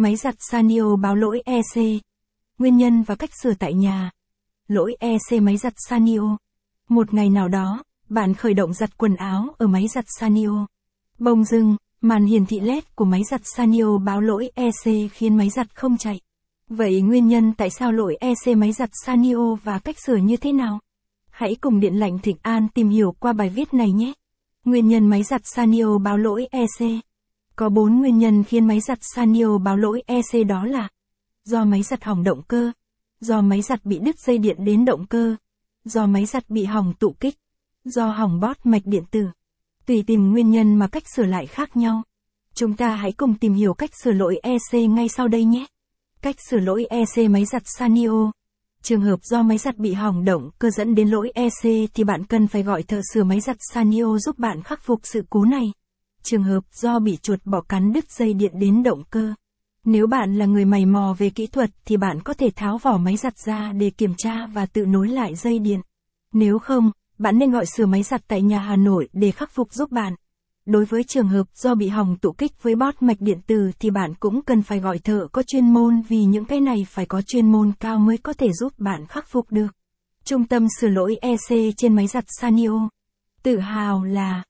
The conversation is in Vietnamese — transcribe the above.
Máy giặt Sanio báo lỗi EC. Nguyên nhân và cách sửa tại nhà. Lỗi EC máy giặt Sanio. Một ngày nào đó, bạn khởi động giặt quần áo ở máy giặt Sanio. Bông dưng, màn hiển thị LED của máy giặt Sanio báo lỗi EC khiến máy giặt không chạy. Vậy nguyên nhân tại sao lỗi EC máy giặt Sanio và cách sửa như thế nào? Hãy cùng Điện lạnh Thịnh An tìm hiểu qua bài viết này nhé. Nguyên nhân máy giặt Sanio báo lỗi EC. Có bốn nguyên nhân khiến máy giặt Sanio báo lỗi EC đó là do máy giặt hỏng động cơ, do máy giặt bị đứt dây điện đến động cơ, do máy giặt bị hỏng tụ kích, do hỏng bót mạch điện tử. Tùy tìm nguyên nhân mà cách sửa lại khác nhau. Chúng ta hãy cùng tìm hiểu cách sửa lỗi EC ngay sau đây nhé. Cách sửa lỗi EC máy giặt Sanio. Trường hợp do máy giặt bị hỏng động cơ dẫn đến lỗi EC thì bạn cần phải gọi thợ sửa máy giặt Sanio giúp bạn khắc phục sự cố này. Trường hợp do bị chuột bỏ cắn đứt dây điện đến động cơ. Nếu bạn là người mày mò về kỹ thuật thì bạn có thể tháo vỏ máy giặt ra để kiểm tra và tự nối lại dây điện. Nếu không, bạn nên gọi sửa máy giặt tại nhà Hà Nội để khắc phục giúp bạn. Đối với trường hợp do bị hỏng tụ kích với bót mạch điện tử thì bạn cũng cần phải gọi thợ có chuyên môn vì những cái này phải có chuyên môn cao mới có thể giúp bạn khắc phục được. Trung tâm sửa lỗi EC trên máy giặt Sanio. Tự hào là